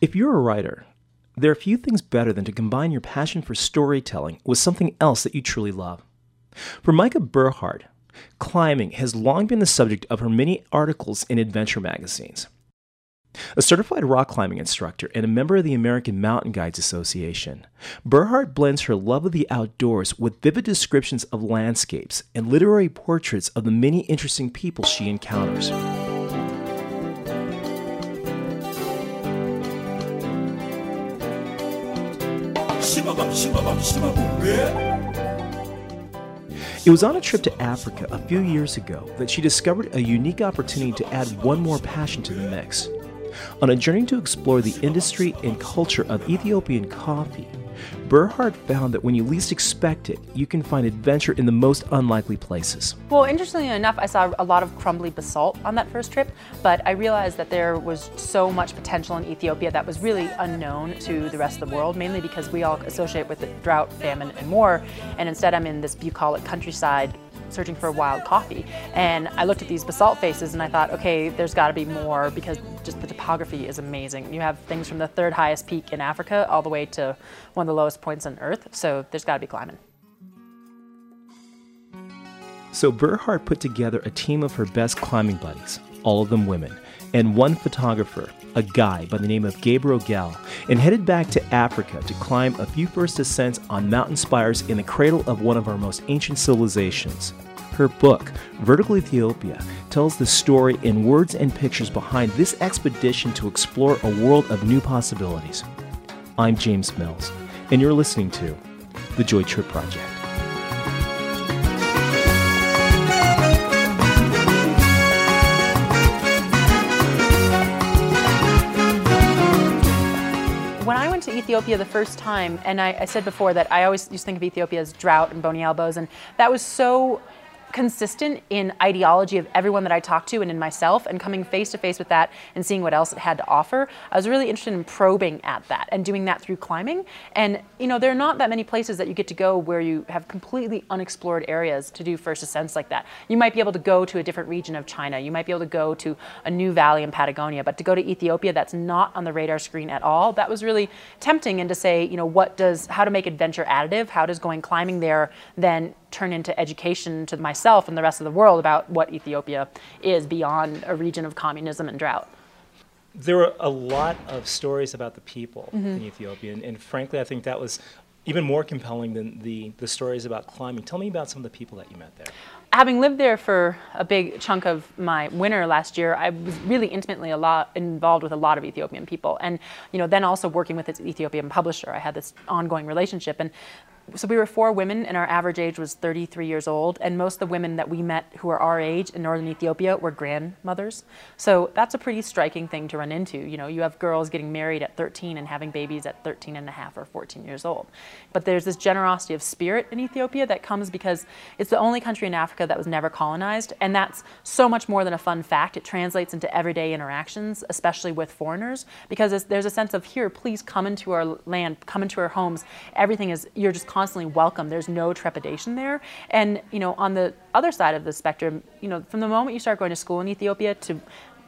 If you're a writer, there are few things better than to combine your passion for storytelling with something else that you truly love. For Majka Burhardt, climbing has long been the subject of her many articles in adventure magazines. A certified rock climbing instructor and a member of the American Mountain Guides Association, Burhardt blends her love of the outdoors with vivid descriptions of landscapes and literary portraits of the many interesting people she encounters. It was on a trip to Africa a few years ago that she discovered a unique opportunity to add one more passion to the mix. On a journey to explore the industry and culture of Ethiopian coffee, Burhardt found that when you least expect it, you can find adventure in the most unlikely places. Well, interestingly enough, I saw a lot of crumbly basalt on that first trip, but I realized that there was so much potential in Ethiopia that was really unknown to the rest of the world, mainly because we all associate with drought, famine, and more. And instead, I'm in this bucolic countryside searching for wild coffee. And I looked at these basalt faces and I thought, okay, there's got to be more because just the topography is amazing. You have things from the third highest peak in Africa all the way to one of the lowest points on Earth. So there's got to be climbing. So Burhardt put together a team of her best climbing buddies, all of them women, and one photographer, a guy by the name of Gabe Rogel, and headed back to Africa to climb a few first ascents on mountain spires in the cradle of one of our most ancient civilizations. Her book, Vertical Ethiopia, tells the story in words and pictures behind this expedition to explore a world of new possibilities. I'm James Mills, and you're listening to The Joy Trip Project. When I went to Ethiopia the first time, and I, I, said before that I always used to think of Ethiopia as drought and bony elbows, and that was so consistent in ideology of everyone that I talked to and in myself and coming face to face with that and seeing what else it had to offer. I was really interested in probing at that and doing that through climbing. And you know, there are not that many places that you get to go where you have completely unexplored areas to do first ascents like that. You might be able to go to a different region of China. You might be able to go to a new valley in Patagonia, but to go to Ethiopia that's not on the radar screen at all, that was really tempting and to say, you know, what does how to make adventure additive? How does going climbing there then turn into education to myself and the rest of the world about what Ethiopia is beyond a region of communism and drought. There were a lot of stories about the people mm-hmm. in Ethiopia, and, and, frankly, I think that was even more compelling than the, the stories about climbing. Tell me about some of the people that you met there. Having lived there for a big chunk of my winter last year, I was really intimately a lot involved with a lot of Ethiopian people, and you know, then also working with its Ethiopian publisher, I had this ongoing relationship, and so we were four women and our average age was 33 years old and most of the women that we met who are our age in northern ethiopia were grandmothers. So that's a pretty striking thing to run into. You know you have girls getting married at 13 and having babies at 13 and a half or 14 years old. But there's this generosity of spirit in ethiopia that comes because it's the only country in africa that was never colonized and that's so much more than a fun fact. It translates into everyday interactions especially with foreigners because there's a sense of here please come into our land come into our homes. Everything is you're just constantly welcome. There's no trepidation there. And you know, on the other side of the spectrum, you know, from the moment you start going to school in Ethiopia to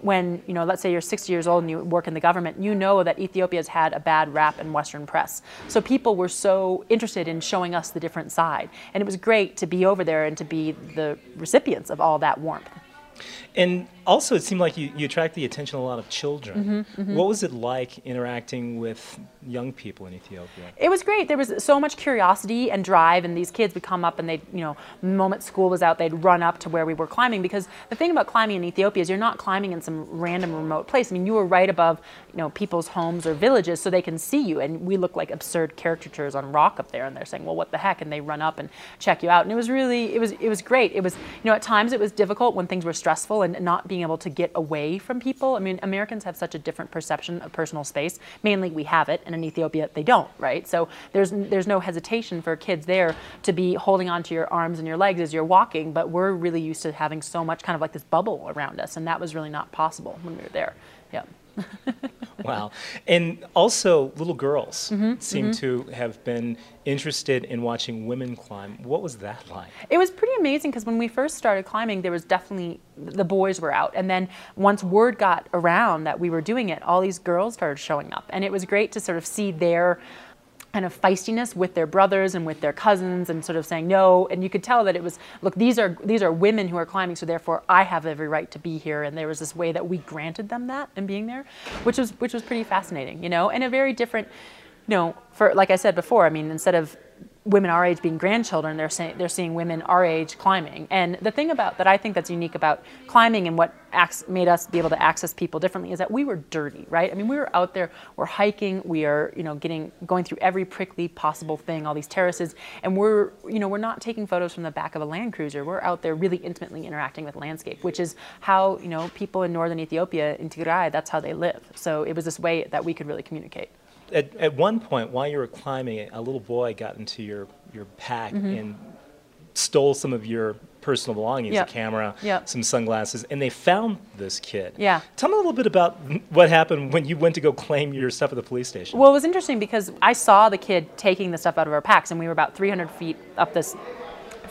when you know let's say you're 60 years old and you work in the government you know that ethiopia has had a bad rap in western press so people were so interested in showing us the different side and it was great to be over there and to be the recipients of all that warmth and also, it seemed like you, you attract the attention of a lot of children. Mm-hmm, mm-hmm. What was it like interacting with young people in Ethiopia? It was great. There was so much curiosity and drive, and these kids would come up and they'd, you know, the moment school was out, they'd run up to where we were climbing. Because the thing about climbing in Ethiopia is you're not climbing in some random remote place. I mean, you were right above, you know, people's homes or villages, so they can see you. And we look like absurd caricatures on rock up there, and they're saying, "Well, what the heck?" And they run up and check you out. And it was really, it was, it was great. It was, you know, at times it was difficult when things were stressful and not being able to get away from people. I mean, Americans have such a different perception of personal space. Mainly, we have it, and in Ethiopia, they don't, right? So there's there's no hesitation for kids there to be holding onto your arms and your legs as you're walking. But we're really used to having so much kind of like this bubble around us, and that was really not possible when we were there. Yeah. wow. And also, little girls Mm-hmm, seem to have been interested in watching women climb. What was that like? It was pretty amazing because when we first started climbing, there was definitely the boys were out, and then once word got around that we were doing it, all these girls started showing up, and it was great to sort of see their kind of feistiness with their brothers and with their cousins and sort of saying no. And you could tell that it was look these are these are women who are climbing so therefore I have every right to be here. And there was this way that we granted them that and being there which was which was pretty fascinating you know and a very different you know for like I said before I mean instead of women our age being grandchildren, they're saying they're seeing women our age climbing. And the thing about that I think that's unique about climbing and what made us be able to access people differently is that we were dirty, right? I mean, we were out there, we're hiking, we are, you know, getting going through every prickly possible thing, all these terraces, and we're, you know, we're not taking photos from the back of a Land Cruiser. We're out there really intimately interacting with landscape, which is how, you know, people in northern Ethiopia in Tigray, that's how they live. So it was this way that we could really communicate at, at one point while you were climbing, a little boy got into your, your pack Mm-hmm. and stole some of your personal belongings, Yep. a camera, Yep. some sunglasses, and they found this kid. Yeah. Tell me a little bit about what happened when you went to go claim your stuff at the police station. Well, it was interesting because I saw the kid taking the stuff out of our packs, and we were about 300 feet up this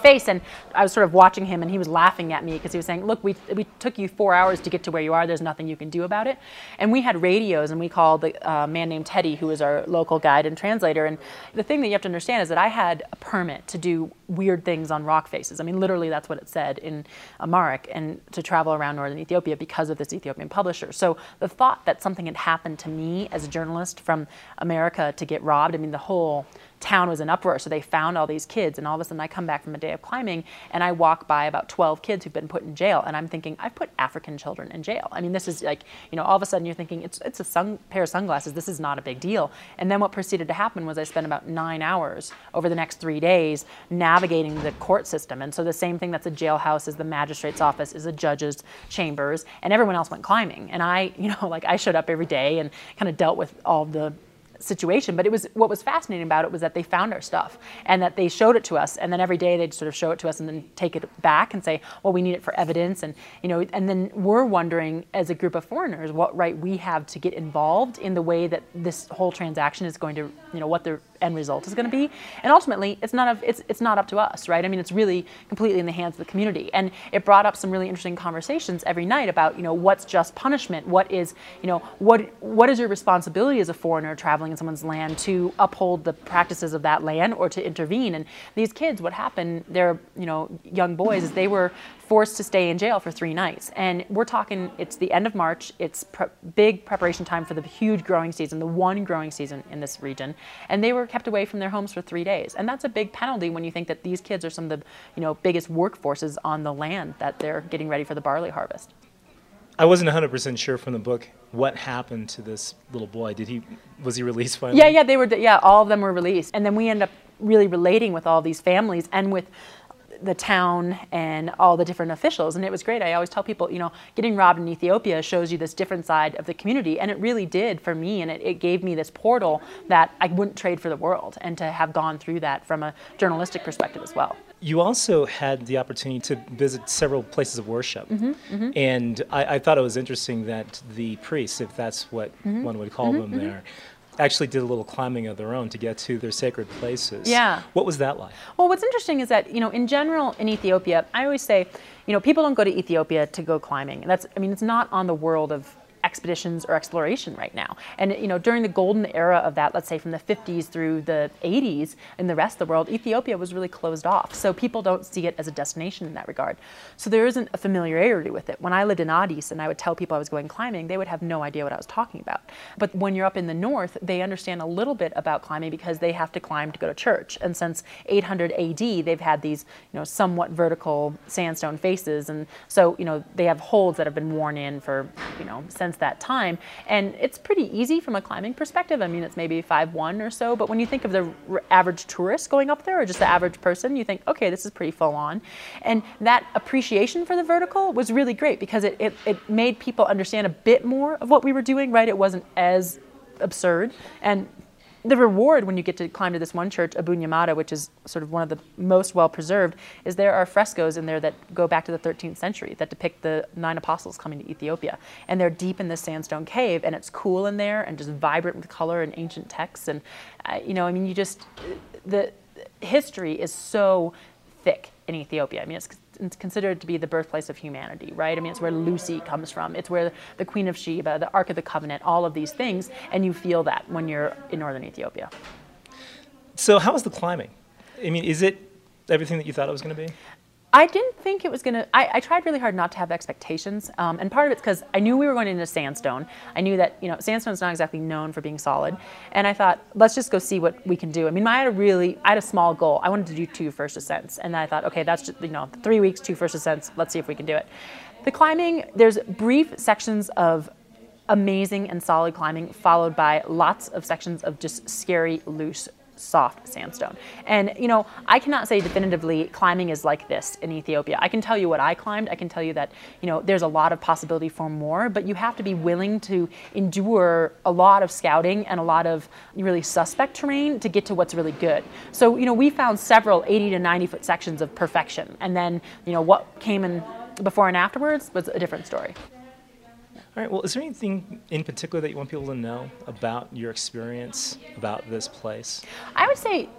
face, and I was sort of watching him, and he was laughing at me because he was saying, "Look, we we took you four hours to get to where you are. There's nothing you can do about it." And we had radios, and we called the uh, man named Teddy, who was our local guide and translator. And the thing that you have to understand is that I had a permit to do weird things on rock faces. I mean, literally, that's what it said in Amharic, and to travel around northern Ethiopia because of this Ethiopian publisher. So the thought that something had happened to me as a journalist from America to get robbed, I mean, the whole town was in uproar. So they found all these kids, and all of a sudden I come back from a day of climbing, and I walk by about 12 kids who've been put in jail, and I'm thinking, I've put African children in jail. I mean, this is like, you know, all of a sudden you're thinking, it's, it's a sun, pair of sunglasses, this is not a big deal. And then what proceeded to happen was I spent about nine hours over the next three days navigating the court system. And so the same thing that's a jailhouse is the magistrate's office, is a judge's chambers, and everyone else went climbing. And I, you know, like I showed up every day and kind of dealt with all the situation but it was what was fascinating about it was that they found our stuff and that they showed it to us. And then every day they'd sort of show it to us and then take it back and say well we need it for evidence. And you know and then we're wondering as a group of foreigners what right we have to get involved in the way that this whole transaction is going to you know what the end result is going to be. And ultimately it's not of it's it's not up to us right? I mean it's really completely in the hands of the community. And it brought up some really interesting conversations every night about you know what's just punishment? What is you know what what is your responsibility as a foreigner traveling someone's land to uphold the practices of that land or to intervene. And these kids what happened they're you know young boys is they were forced to stay in jail for three nights. And we're talking it's the end of march. It's pre- big preparation time for the huge growing season the one growing season in this region. And they were kept away from their homes for three days. And that's a big penalty when you think that these kids are some of the you know biggest workforces on the land that they're getting ready for the barley harvest I wasn't 100% sure from the book what happened to this little boy. Did he was he released finally? Yeah, yeah, they were. Yeah, all of them were released, and then we end up really relating with all these families and with the town and all the different officials and it was great i always tell people you know getting robbed in ethiopia shows you this different side of the community and it really did for me and it, it gave me this portal that i wouldn't trade for the world and to have gone through that from a journalistic perspective as well You also had the opportunity to visit several places of worship. Mm-hmm, And I, I thought it was interesting that the priests, if that's what Mm-hmm. one would call them there, actually did a little climbing of their own to get to their sacred places. Yeah. What was that like? Well, what's interesting is that you know, in general, in Ethiopia, I always say, you know, people don't go to Ethiopia to go climbing. That's, I mean, it's not on the world of expeditions or exploration right now. And you know, during the golden era of that, let's say from the 50s through the 80s in the rest of the world, Ethiopia was really closed off. So people don't see it as a destination in that regard. So there isn't a familiarity with it. When I lived in Addis and I would tell people I was going climbing, they would have no idea what I was talking about. But when you're up in the north, they understand a little bit about climbing because they have to climb to go to church. And since 800 AD, they've had these, you know, somewhat vertical sandstone faces, and so you know they have holds that have been worn in for, you know, since that time. And it's pretty easy from a climbing perspective. I mean, it's maybe five one or so, but when you think of the average tourist going up there or just the average person, you think, okay, this is pretty full on. And that appreciation for the vertical was really great because it, it, it made people understand a bit more of what we were doing, right? It wasn't as absurd. And the reward when you get to climb to this one church, Abuna Yemata, which is sort of one of the most well preserved, is there are frescoes in there that go back to the 13th century that depict the nine apostles coming to Ethiopia. And they're deep in this sandstone cave, and it's cool in there and just vibrant with color and ancient texts. And, uh, you know, I mean, you just, the history is so thick in Ethiopia. I mean, it's considered to be the birthplace of humanity, right? I mean, it's where Lucy comes from. It's where the Queen of Sheba, the Ark of the Covenant, all of these things, and you feel that when you're in northern Ethiopia. So, how was the climbing? I mean, is it everything that you thought it was going to be? I didn't think it was going to. I tried really hard not to have expectations, um, and part of it's because I knew we were going into sandstone. I knew that you know sandstone is not exactly known for being solid, and I thought let's just go see what we can do. I mean, I had a really, I had a small goal. I wanted to do two first ascents, and I thought, okay, that's just you know three weeks, two first ascents. Let's see if we can do it. The climbing, there's brief sections of amazing and solid climbing, followed by lots of sections of just scary, loose soft sandstone. And you know, I cannot say definitively climbing is like this in Ethiopia. I can tell you what I climbed. I can tell you that, you know, there's a lot of possibility for more, but you have to be willing to endure a lot of scouting and a lot of really suspect terrain to get to what's really good. So, you know, we found several 80 to 90 foot sections of perfection. And then, you know, what came in before and afterwards was a different story. All right. Well, is there anything in particular that you want people to know about your experience about this place? I would say.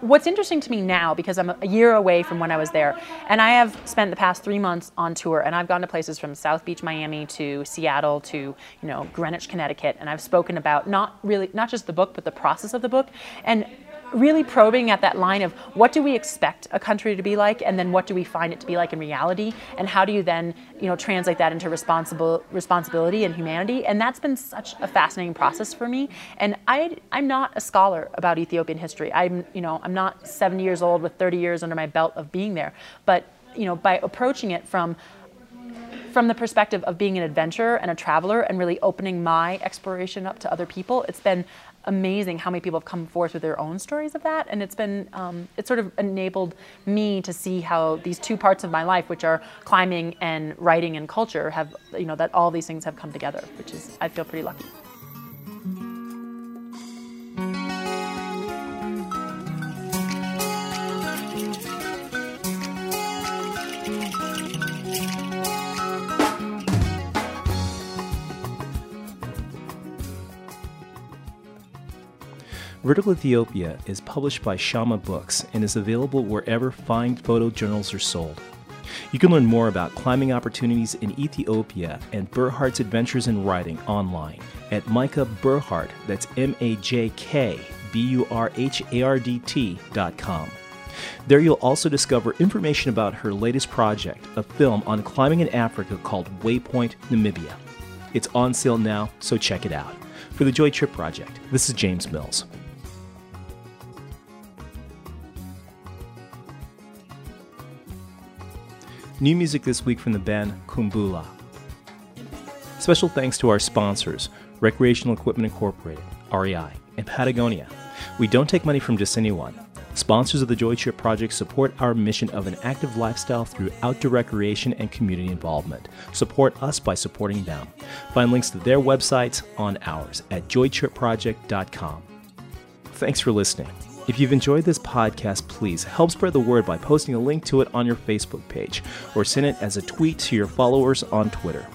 What's interesting to me now because i'm a year away from when i was there and i have spent the past three months on tour and i've gone to places from south beach miami to seattle to you know greenwich connecticut and i've spoken about not really not just the book but the process of the book and really probing at that line of what do we expect a country to be like and then what do we find it to be like in reality and how do you then you know translate that into responsible responsibility and humanity? And that's been such a fascinating process for me. And I I'm not a scholar about Ethiopian history. I'm you know I'm not 70 years old with 30 years under my belt of being there. But you know by approaching it from from the perspective of being an adventurer and a traveler and really opening my exploration up to other people, it's been amazing how many people have come forth with their own stories of that, and it's been um, it's sort of enabled me to see how these two parts of my life, which are climbing and writing and culture, have you know that all these things have come together, which is I feel pretty lucky. Vertical Ethiopia is published by Shama Books and is available wherever fine photojournals are sold. You can learn more about climbing opportunities in Ethiopia and Burhardt's adventures in writing online at Majka Burhardt, that's M A J K B U R H A R D T dot com. There you'll also discover information about her latest project, a film on climbing in Africa called Waypoint Namibia. It's on sale now, so check it out. For the Joy Trip Project, this is James Mills. New music this week from the band Kumbula. Special thanks to our sponsors, Recreational Equipment Incorporated, REI, and Patagonia. We don't take money from just anyone. Sponsors of the Joy Trip Project support our mission of an active lifestyle through outdoor recreation and community involvement. Support us by supporting them. Find links to their websites on ours at joytripproject.com. Thanks for listening. If you've enjoyed this podcast, please help spread the word by posting a link to it on your Facebook page or send it as a tweet to your followers on Twitter.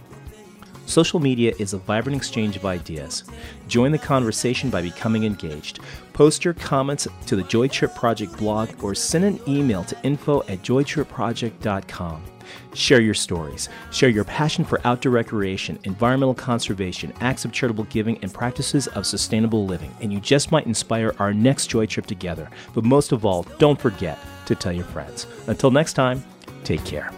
Social media is a vibrant exchange of ideas. Join the conversation by becoming engaged. Post your comments to the Joy Trip Project blog or send an email to info at joytripproject.com. Share your stories. Share your passion for outdoor recreation, environmental conservation, acts of charitable giving, and practices of sustainable living, and you just might inspire our next joy trip together. But most of all, don't forget to tell your friends. Until next time, take care.